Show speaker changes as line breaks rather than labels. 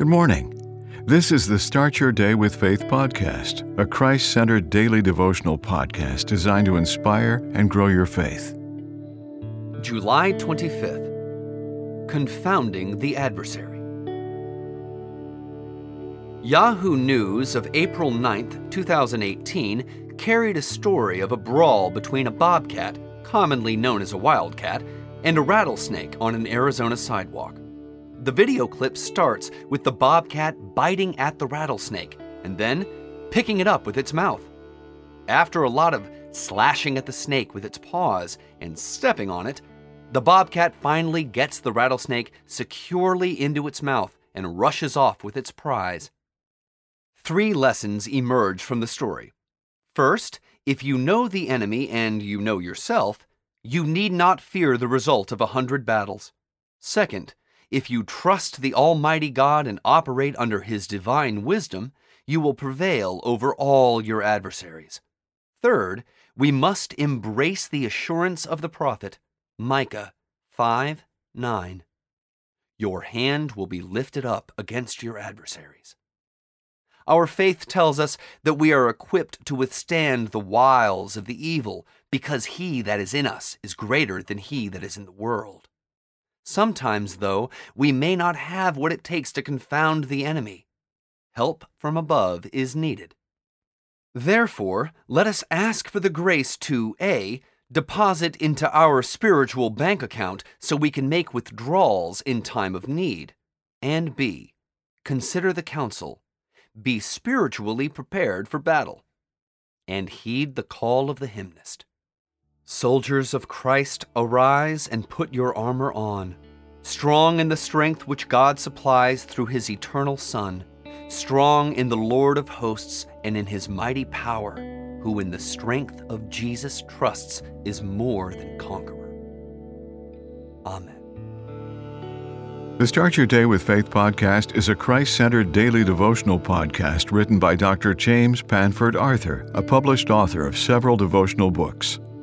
Good morning. This is the Start Your Day with Faith podcast, a Christ centered daily devotional podcast designed to inspire and grow your faith.
July 25th Confounding the Adversary. Yahoo News of April 9th, 2018, carried a story of a brawl between a bobcat, commonly known as a wildcat, and a rattlesnake on an Arizona sidewalk. The video clip starts with the bobcat biting at the rattlesnake and then picking it up with its mouth. After a lot of slashing at the snake with its paws and stepping on it, the bobcat finally gets the rattlesnake securely into its mouth and rushes off with its prize. Three lessons emerge from the story. First, if you know the enemy and you know yourself, you need not fear the result of a hundred battles. Second, if you trust the Almighty God and operate under His divine wisdom, you will prevail over all your adversaries. Third, we must embrace the assurance of the prophet, Micah 5 9. Your hand will be lifted up against your adversaries. Our faith tells us that we are equipped to withstand the wiles of the evil because he that is in us is greater than he that is in the world. Sometimes, though, we may not have what it takes to confound the enemy. Help from above is needed. Therefore, let us ask for the grace to A. Deposit into our spiritual bank account so we can make withdrawals in time of need. And B. Consider the counsel. Be spiritually prepared for battle. And heed the call of the hymnist. Soldiers of Christ, arise and put your armor on. Strong in the strength which God supplies through his eternal Son, strong in the Lord of hosts and in his mighty power, who in the strength of Jesus trusts is more than conqueror. Amen.
The Start Your Day with Faith podcast is a Christ centered daily devotional podcast written by Dr. James Panford Arthur, a published author of several devotional books.